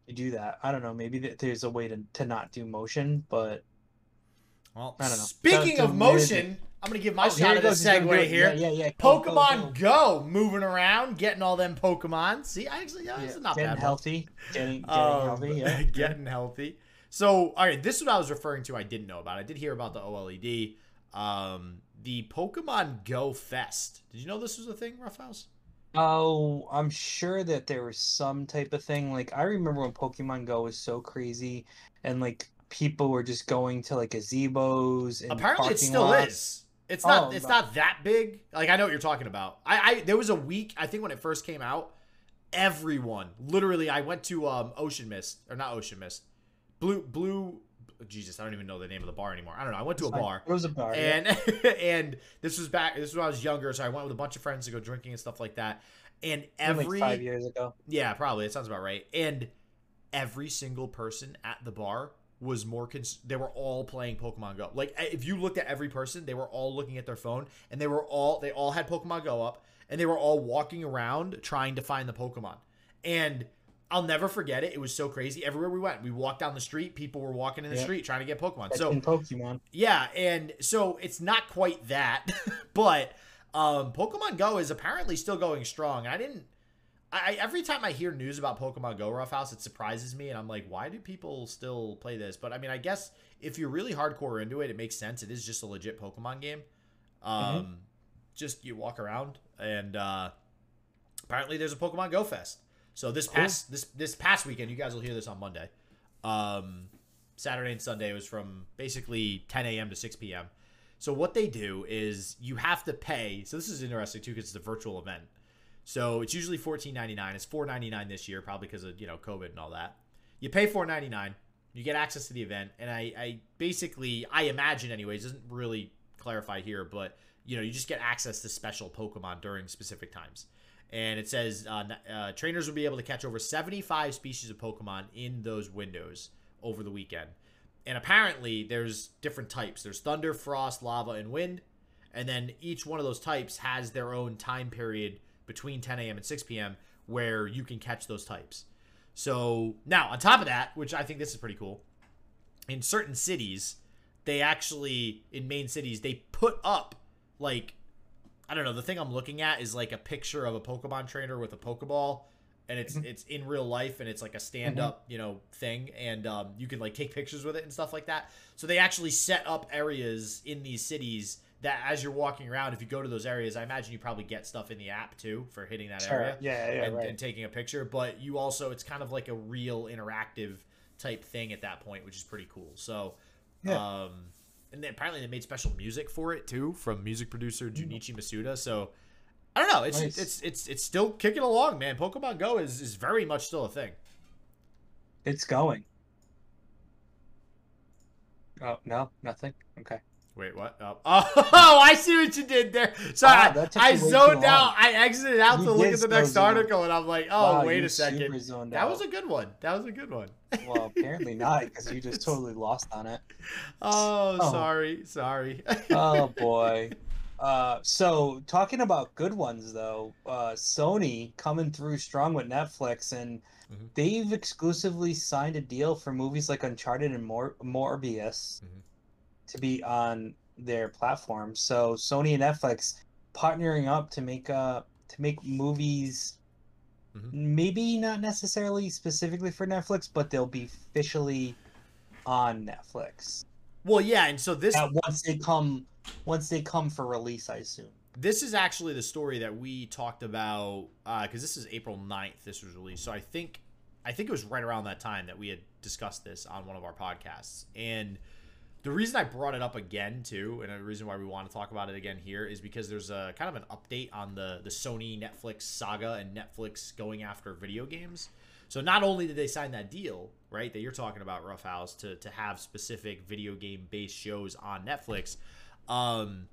You do that i don't know maybe th- there's a way to, to not do motion but Well, I don't know. speaking of so where is motion, I'm gonna give my Oh, shot at it a goes, he's gonna do segue here. yeah yeah, yeah. Go, go, Pokemon go. Go, moving around, getting all them Pokemon. See, I actually, yeah, Yeah, this is not getting bad. healthy getting getting Um, healthy yeah getting healthy. So, all right, this is what I was referring to. I didn't know about. I did hear about the OLED, um, the Pokemon Go Fest. Did you know this was a thing, Roughhouse? Oh i'm sure that there was some type of thing like i remember when pokemon go was so crazy and like people were just going to like gazebos and Apparently, it still lots. is. It's not. Oh, it's no. not that big. Like I know what you're talking about. I, I there was a week. I think when it first came out, everyone literally. I went to um Ocean Mist or not Ocean Mist, Blue Blue. Jesus, I don't even know the name of the bar anymore. I don't know. I went to a bar. it was a bar yeah. and and this was back. This was when I was younger, so I went with a bunch of friends to go drinking and stuff like that. And every like five years ago yeah, probably it sounds about right. And every single person at the bar was more. Cons- they were all playing Pokemon Go. Like eh, if you looked at every person, they were all looking at their phone, and they were all they all had Pokemon Go up, and they were all walking around trying to find the Pokemon. And I'll never forget it. It was so crazy. Everywhere we went, we walked down the street. People were walking in the Yeah. street trying to get Pokemon. That's So Pokemon. yeah, and so it's not quite that, but um, Pokemon Go is apparently still going strong. I didn't. I every time I hear news about Pokemon Go Roughhouse, it surprises me, and I'm like, why do people still play this? But I mean, I guess if you're really hardcore into it, it makes sense. It is just a legit Pokemon game. Um, just you walk around, and uh, apparently there's a Pokemon Go Fest. So this Cool. past this this past weekend, you guys will hear this on Monday. Um, Saturday and Sunday was from basically 10 a.m. to 6 p.m. So what they do is you have to pay. So this is interesting too because it's a virtual event. So it's usually $14.99. It's $4.99 this year, probably because of you know COVID and all that. You pay $4.99. You get access to the event, and I, I basically I imagine anyways doesn't really clarify here, but you know you just get access to special Pokemon during specific times. And it says uh, uh, trainers will be able to catch over 75 species of Pokemon in those windows over the weekend. And apparently, there's different types. There's thunder, frost, lava, and wind. And then each one of those types has their own time period between 10 a.m. and 6 p.m. where you can catch those types. So now, on top of that, which I think this is pretty cool, in certain cities, they actually, in main cities, they put up like, I don't know, the thing I'm looking at is like a picture of a Pokemon trainer with a Pokeball. And it's Mhm. it's in real life and it's like a stand up you know thing and um, you can like take pictures with it and stuff like that. So they actually set up areas in these cities that as you're walking around, if you go to those areas, I imagine you probably get stuff in the app too for hitting that Sure. area Yeah, yeah, and, right. and taking a picture. But you also, it's kind of like a real interactive type thing at that point, which is pretty cool. So, Yeah. um, and then apparently they made special music for it too from music producer Junichi Masuda. So. I don't know. It's Nice. it's it's it's still kicking along, man. Pokemon Go is, is very much still a thing. It's going. Oh no, nothing. Okay. Wait, what? Oh, oh, I see what you did there. Sorry, Wow, I- that took I, you way zoned out. I exited out You to look at the next article, and I'm like, oh, Wow, wait a second. That out. was a good one. That was a good one. Well, apparently not, because you just totally lost on it. Oh, Oh. sorry, sorry. Oh boy. Uh, so talking about good ones though, uh, Sony coming through strong with Netflix, and Mhm. they've exclusively signed a deal for movies like Uncharted and Mor- Morbius Mhm. To be on their platform. So Sony and Netflix partnering up to make uh to make movies. Mhm. Maybe not necessarily specifically for Netflix, but they'll be officially on Netflix. well, yeah, and so this Uh, once they come once they come for release i assume this is actually the story that we talked about because this is April 9th. This was released, so I think I think it was right around that time that we had discussed this on one of our podcasts. And the reason I brought it up again too, and the reason why we want to talk about it again here is because there's a kind of an update on the the Sony Netflix saga and Netflix going after video games. So not only did they sign that deal, right, that you're talking about, Rough House, to to have specific video game based shows on Netflix. Um,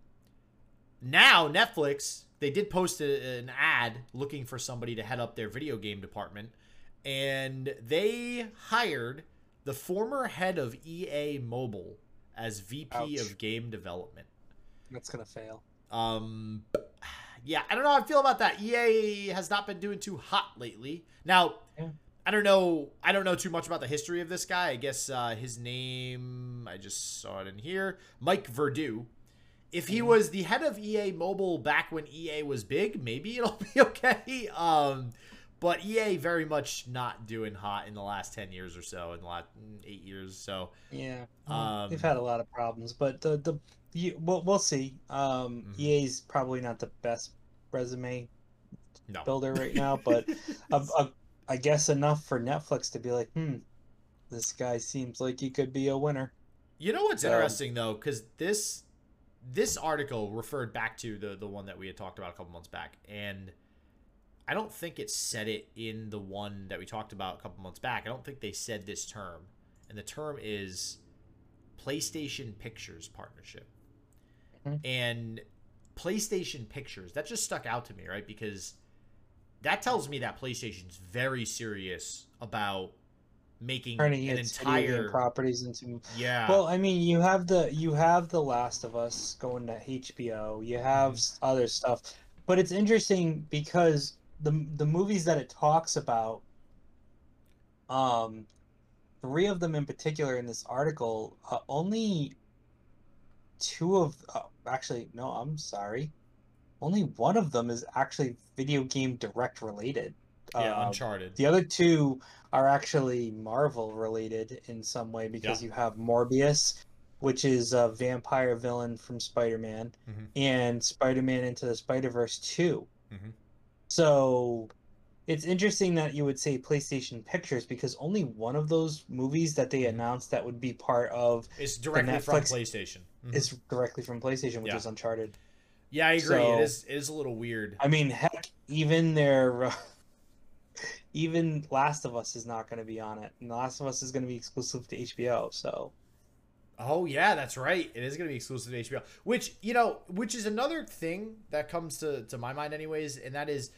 now Netflix they did post a, an ad looking for somebody to head up their video game department, and they hired the former head of EA Mobile as VP Ouch. of game development. that's gonna fail Um, yeah, I don't know how I feel about that. EA has not been doing too hot lately. Now, Yeah. I don't know. I don't know too much about the history of this guy. I guess uh, his name. I just saw it in here. Mike Verdu. If he Mhm. was the head of EA Mobile back when EA was big, maybe it'll be okay. Um, but EA very much not doing hot in the last ten years or so, in the last mm, eight years. So yeah Um, they've had a lot of problems but the the you, we'll, we'll see um Mhm. ea's probably not the best resume no. builder right now but uh, uh, i guess enough for netflix to be like hmm this guy seems like he could be a winner You know what's Um, interesting though, because this this article referred back to the the one that we had talked about a couple months back, and I don't think it said it in the one that we talked about a couple months back. I don't think they said this term, and the term is PlayStation Pictures partnership, Mhm. and PlayStation Pictures that just stuck out to me, right? Because that tells me that PlayStation's very serious about making turning an its video game entire properties into yeah Well, I mean, you have the you have the Last of Us going to HBO. You have Mm-hmm. other stuff, but it's interesting because the the movies that it talks about, um, three of them in particular in this article, uh, only two of uh, actually no, I'm sorry, only one of them is actually video game direct related. yeah Uh, Uncharted. the other two are actually Marvel related in some way because you have Morbius, which is a vampire villain from Spider Man, Mhm. and Spider Man Into the Spider Verse 2. Mhm. So it's interesting that you would say PlayStation Pictures because only one of those movies that they announced that would be part of It's directly from PlayStation. Mhm. is directly from PlayStation, which Yeah. is Uncharted. yeah, I agree. so- it is it is a little weird. I mean, heck, even their. even Last of Us is not going to be on it. And Last of Us is going to be exclusive to HBO. So Oh yeah, that's right. It is going to be exclusive to HBO. Which you know, which is another thing that comes to to my mind, anyways, and that is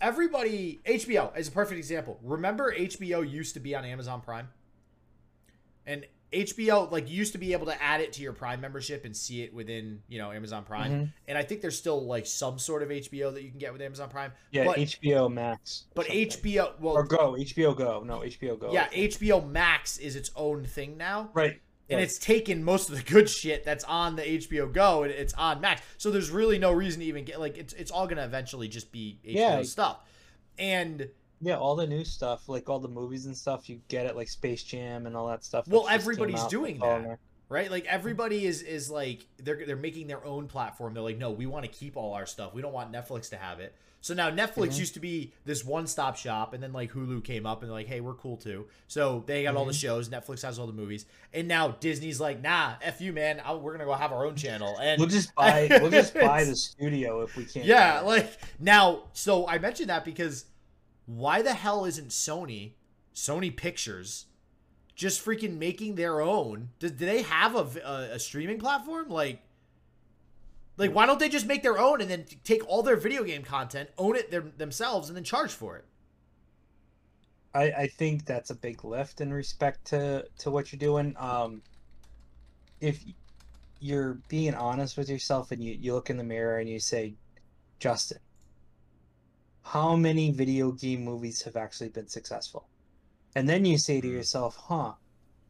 everybody. HBO is a perfect example. Remember, HBO used to be on Amazon Prime, and HBO like used to be able to add it to your Prime membership and see it within you know Amazon Prime. Mhm. And I think there's still like some sort of HBO that you can get with Amazon Prime. yeah, But- HBO Max. But something. HBO, well, or Go, HBO Go. No, HBO Go. yeah, HBO Max is its own thing now. right. And it's taken most of the good shit that's on the HBO Go and it's on Max. So there's really no reason to even get like it's it's all gonna eventually just be HBO Yeah. stuff. And yeah, all the new stuff, like all the movies and stuff, you get it like Space Jam and all that stuff. Well, that just came everybody's doing it's all in that. there. right? Like everybody is is like they're they're making their own platform. They're like, no, we want to keep all our stuff. We don't want Netflix to have it. So now Netflix Mhm. used to be this one stop shop, and then like Hulu came up and like, hey, we're cool too. So they got all the Mhm. shows. Netflix has all the movies, and now Disney's like, nah, f you, man. i we're gonna go have our own channel. And We'll just buy. we'll just buy the studio if we can't. yeah, like now. So I mentioned that because why the hell isn't Sony, Sony Pictures, just freaking making their own? Do, do they have a a streaming platform? Like, like why don't they just make their own and then take all their video game content, own it them themselves, and then charge for it? I, I think that's a big lift in respect to to what you're doing. Um, if you're being honest with yourself and you, you look in the mirror and you say, Justin, how many video game movies have actually been successful? And then you say to Hmm. yourself, huh,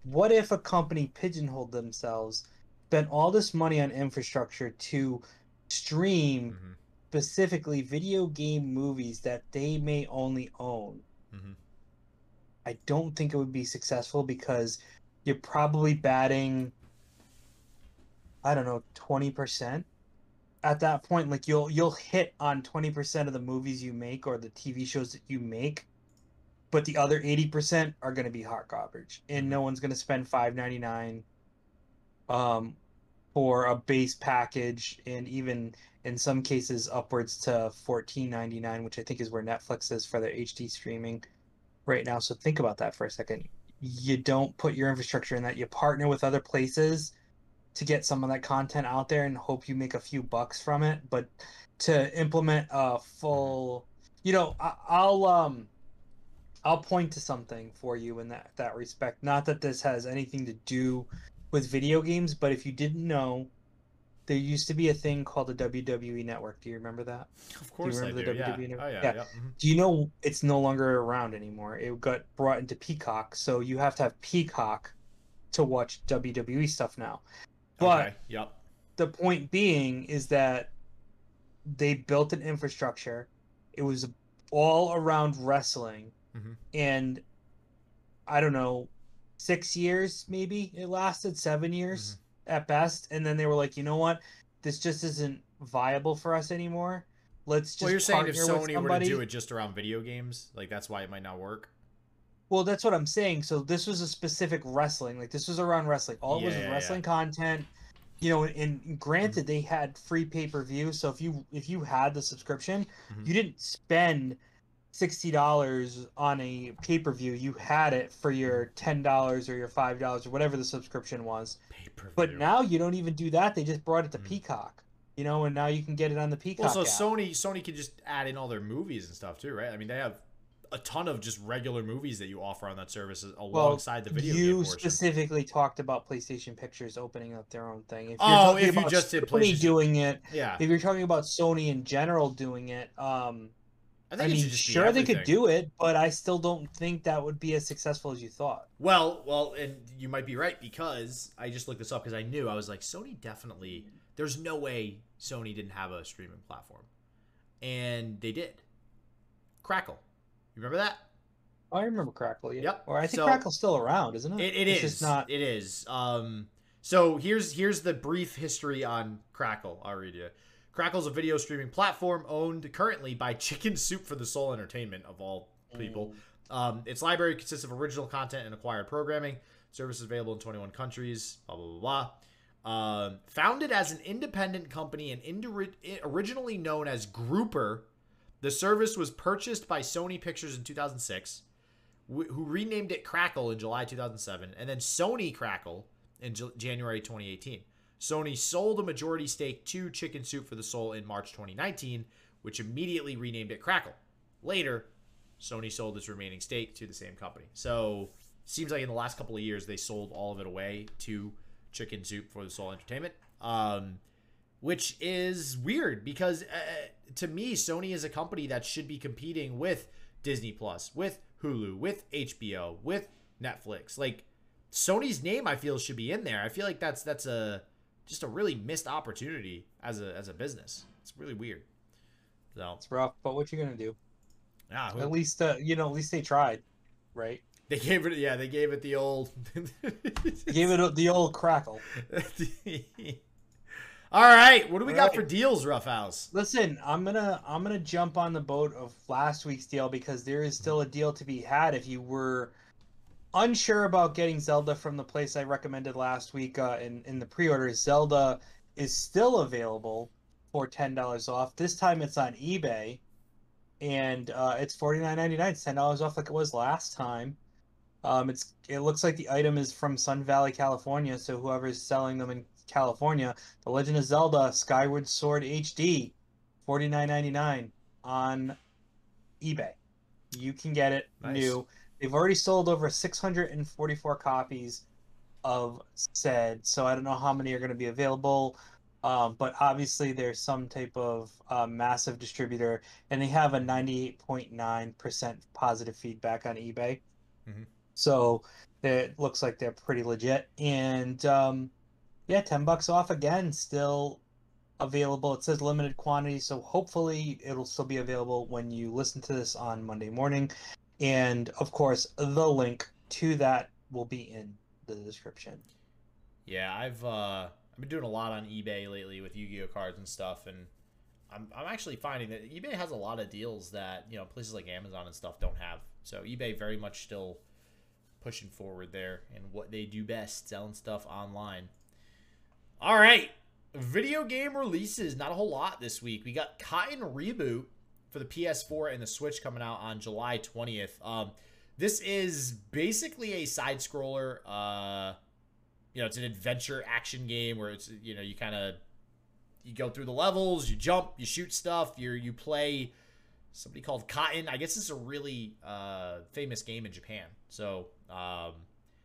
what if a company pigeonholed themselves, spent all this money on infrastructure to stream Mm-hmm. specifically video game movies that they may only own? Mhm. I don't think it would be successful because you're probably batting I don't know, 20% at that point like you'll you'll hit on 20% of the movies you make or the TV shows that you make but the other 80% are going to be hot garbage and no one's going to spend 5.99 um for a base package and even in some cases upwards to 14.99 which I think is where Netflix is for their HD streaming right now. So think about that for a second. You don't put your infrastructure in that. You partner with other places to get some of that content out there and hope you make a few bucks from it. But to implement a full, you know, I, I'll um, I'll point to something for you in that that respect. Not that this has anything to do with video games, but if you didn't know, there used to be a thing called the WWE Network. Do you remember that? Of course I remember do. the Yeah. WWE Oh yeah. Yeah. yeah. mhm. Do you know it's no longer around anymore? It got brought into Peacock, so you have to have Peacock to watch WWE stuff now. But okay. Yep. the point being is that they built an infrastructure. It was all around wrestling, Mhm. and I don't know, six years maybe it lasted, seven years Mm-hmm. at best, and then they were like, you know what, this just isn't viable for us anymore. Let's just Well, you're saying if Sony were to do it just around video games, like that's why it might not work. Well, that's what I'm saying. So this was a specific wrestling. Like this was around wrestling. All it was Yeah, was yeah, wrestling content. You know, and granted they had free pay per view. So if you if you had the subscription, Mhm. you didn't spend sixty dollars on a pay per view. You had it for your ten dollars or your five dollars or whatever the subscription was. Pay-per-view. But now you don't even do that. They just brought it to Mhm. Peacock. You know, and now you can get it on the Peacock. Well, so app. Sony Sony can just add in all their movies and stuff too, right? I mean, they have a ton of just regular movies that you offer on that service alongside the video you specifically talked about PlayStation Pictures opening up their own thing. If you're Oh, talking if you about just did Sony PlayStation- doing it, yeah, if you're talking about Sony in general doing it, um, I I, think it mean, just sure they could do it, but I still don't think that would be as successful as you thought. Well, well, and you might be right because I just looked this up because I knew I was like Sony definitely. There's no way Sony didn't have a streaming platform, and they did. Crackle, you remember that? Oh, I remember Crackle, yeah. Yep. Or I think So- Crackle's still around, isn't it? It, it it's is. not. It is. Um, so here's here's the brief history on Crackle. I'll read you. Crackle's is a video streaming platform owned currently by Chicken Soup for the Soul Entertainment of all people. Um, its library consists of original content and acquired programming. Services available in 21 countries. Blah blah blah. blah. Um, founded as an independent company and indi- originally known as Grouper, the service was purchased by Sony Pictures in 2006 wh- who renamed it Crackle in July 2007, and then Sony Crackle in J- January 2018. Sony sold a majority stake to Chicken Soup for the Soul in March 2019, which immediately renamed it Crackle. Later, Sony sold its remaining stake to the same company. So, seems like in the last couple of years they sold all of it away to Chicken Soup for the Soul Entertainment. Um, which is weird because uh, to me Sony is a company that should be competing with Disney Plus, with Hulu, with HBO, with Netflix. Like Sony's name I feel should be in there. I feel like that's that's a just a really missed opportunity as a as a business. It's really weird. So, It's rough, but what you gonna do? yeah, who- At least, uh, you know, at least they tried, right? They gave it, yeah, they gave it the old. gave it the old crackle. All right, what do we All got right. for deals, Roughhouse? Listen, I'm gonna I'm gonna jump on the boat of last week's deal because there is still a deal to be had if you were unsure about getting Zelda from the place I recommended last week uh, in in the pre-order. Zelda is still available for ten dollars off. This time it's on eBay, and uh, it's forty nine ninety nine. It's ten dollars off like it was last time. Um, it's it looks like the item is from Sun Valley, California. So whoever's selling them in California, The Legend of Zelda Skyward Sword HD, forty nine ninety nine on eBay. You can get it Nice. new. They've already sold over six hundred and forty four copies of said. So I don't know how many are going to be available. Um, but obviously, there's some type of uh, massive distributor, and they have a 98.9% positive feedback on eBay. Mhm. So it looks like they're pretty legit. And um, yeah, 10 bucks off again, still available. It says limited quantity, so hopefully it'll still be available when you listen to this on Monday morning. And of course, the link to that will be in the description. Yeah, I've uh, I've been doing a lot on eBay lately with Yu-Gi-Oh cards and stuff, and I'm I'm actually finding that eBay has a lot of deals that you know places like Amazon and stuff don't have. So eBay very much still pushing forward there and what they do best, selling stuff online. All right, video game releases, not a whole lot this week. We got Cotton Reboot for the PS4 and the Switch coming out on July 20th. Um, this is basically a side scroller. Uh, you know, it's an adventure action game where it's you know you kind of you go through the levels, you jump, you shoot stuff, you you play somebody called Cotton. I guess this is a really uh, famous game in Japan. So um,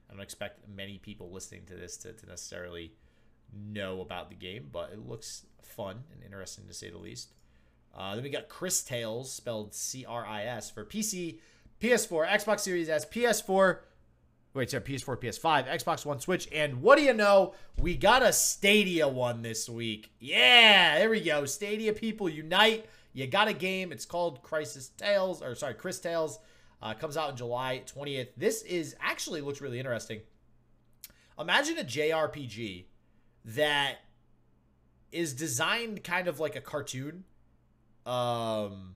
I don't expect many people listening to this to, to necessarily know about the game, but it looks fun and interesting to say the least. Uh, then we got Cris Tales, spelled C R I S, for PC, PS4, Xbox Series S, PS4. Wait, sorry, PS4, PS5, Xbox One, Switch, and what do you know? We got a Stadia one this week. Yeah, there we go. Stadia people unite. You got a game. It's called Crisis Tales, or sorry, Cris Tales. Uh, comes out in July 20th. This is actually looks really interesting. Imagine a JRPG that is designed kind of like a cartoon. Um,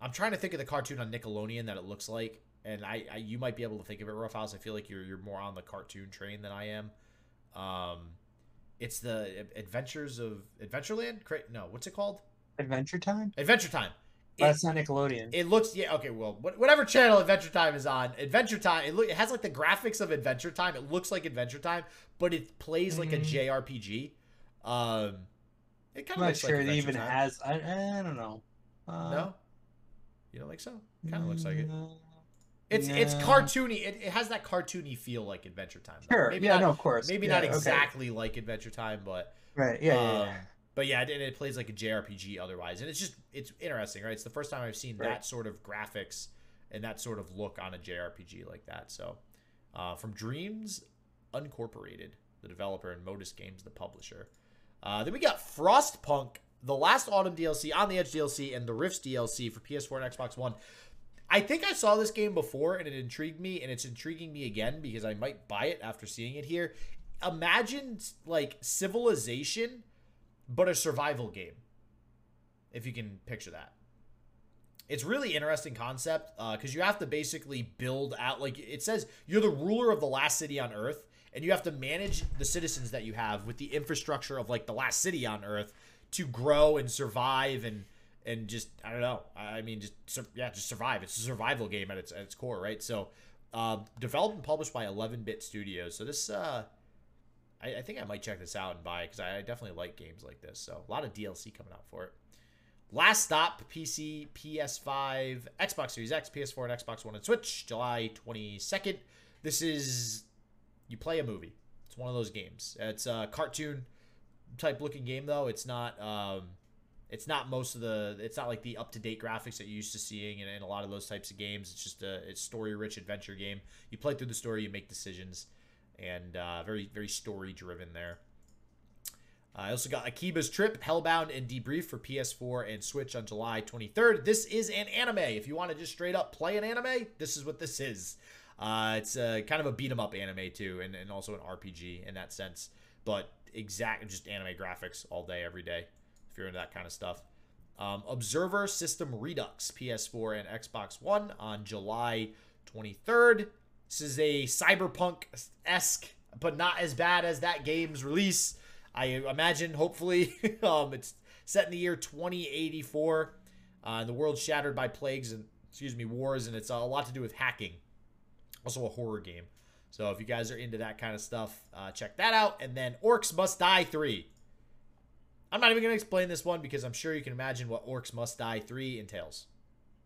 I'm trying to think of the cartoon on Nickelodeon that it looks like, and I, I you might be able to think of it, Roughhouse. I feel like you're you're more on the cartoon train than I am. Um, it's the Adventures of Adventureland. Cra- No, what's it called? Adventure Time? Adventure Time. It- That's not Nickelodeon. it looks yeah okay well whatever channel Adventure Time is on Adventure Time it look it has like the graphics of Adventure Time it looks like Adventure Time but it plays like a Mhm. JRPG um it kind I'm of not looks sure like it even Time. has. I, I don't know. Uh, no you don't think so kind of looks like it mm, it's it's cartoony it, it has that cartoony feel like Adventure Time though. Sure. maybe yeah, not, no, of course. maybe Yeah, not okay. exactly like Adventure Time but Right. Yeah. yeah, um, yeah. but yeah, and it plays like a JRPG otherwise, and it's just it's interesting, right? It's the first time I've seen Right. that sort of graphics and that sort of look on a JRPG like that. So, uh, from Dreams Uncorporated, the developer, and Modus Games, the publisher. Uh, then we got Frostpunk, the last Autumn DLC, On the Edge DLC, and the Rifts DLC for PS4 and Xbox One. I think I saw this game before and it intrigued me, and it's intriguing me again because I might buy it after seeing it here. Imagine like Civilization, but a survival game. If you can picture that. It's really interesting concept because you have to basically build out like it says you're the ruler of the last city on Earth, and you have to manage the citizens that you have with the infrastructure of like the last city on Earth to grow and survive and and just I don't know. I mean, just yeah, just survive. It's a survival game at its at its core, right? So, uh, developed and published by 11-bit Studios. So this, uh, I, I think I might check this out and buy because I, I definitely like games like this. So a lot of DLC coming out for it. Last stop: PC, PS5, Xbox Series X, PS4, and Xbox One and Switch, July 22nd. This is you play a movie. It's one of those games. It's a cartoon type looking game though. It's not. Um, it's not most of the. It's not like the up to date graphics that you're used to seeing in, in a lot of those types of games. It's just a it's story rich adventure game. You play through the story, you make decisions, and uh, very very story driven there. I also got Akiba's Trip, Hellbound, and Debrief for PS4 and Switch on July 23rd. This is an anime. If you want to just straight up play an anime, this is what this is. Uh, it's uh, kind of a beat 'em up anime too, and, and also an RPG in that sense. But exact just anime graphics all day, every day. If you're into that kind of stuff. Um, Observer System Redux, PS4 and Xbox One on July 23rd. This is a cyberpunk esque, but not as bad as that game's release. I imagine, hopefully, um, it's set in the year 2084. Uh, the world shattered by plagues and excuse me wars, and it's a lot to do with hacking. Also a horror game. So if you guys are into that kind of stuff, uh, check that out. And then Orcs Must Die 3. I'm not even going to explain this one because I'm sure you can imagine what Orcs Must Die 3 entails.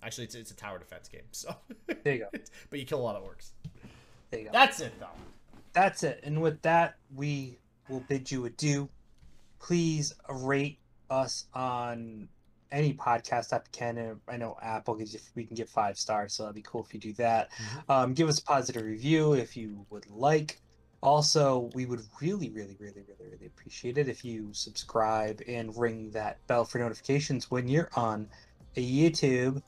Actually, it's, it's a tower defense game. So There you go. but you kill a lot of orcs. There you go. That's it, though. That's it. And with that, we will bid you adieu. Please rate us on any podcast app you can. And I know Apple gives you, we can get five stars, so that'd be cool if you do that. Um, give us a positive review if you would like. Also, we would really, really, really, really, really appreciate it if you subscribe and ring that bell for notifications when you're on a YouTube.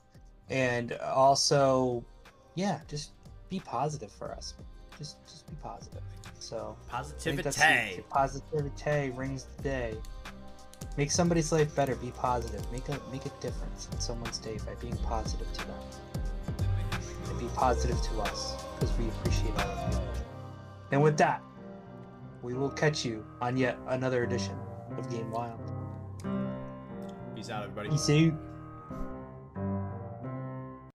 And also, yeah, just be positive for us. Just, just be positive. So I think that's Positivity. Positivity rings the day. Make somebody's life better. Be positive. Make a make a difference in someone's day by being positive to them. And be positive to us because we appreciate all of you. And with that, we will catch you on yet another edition of Game Wild. Peace out, everybody. Peace out.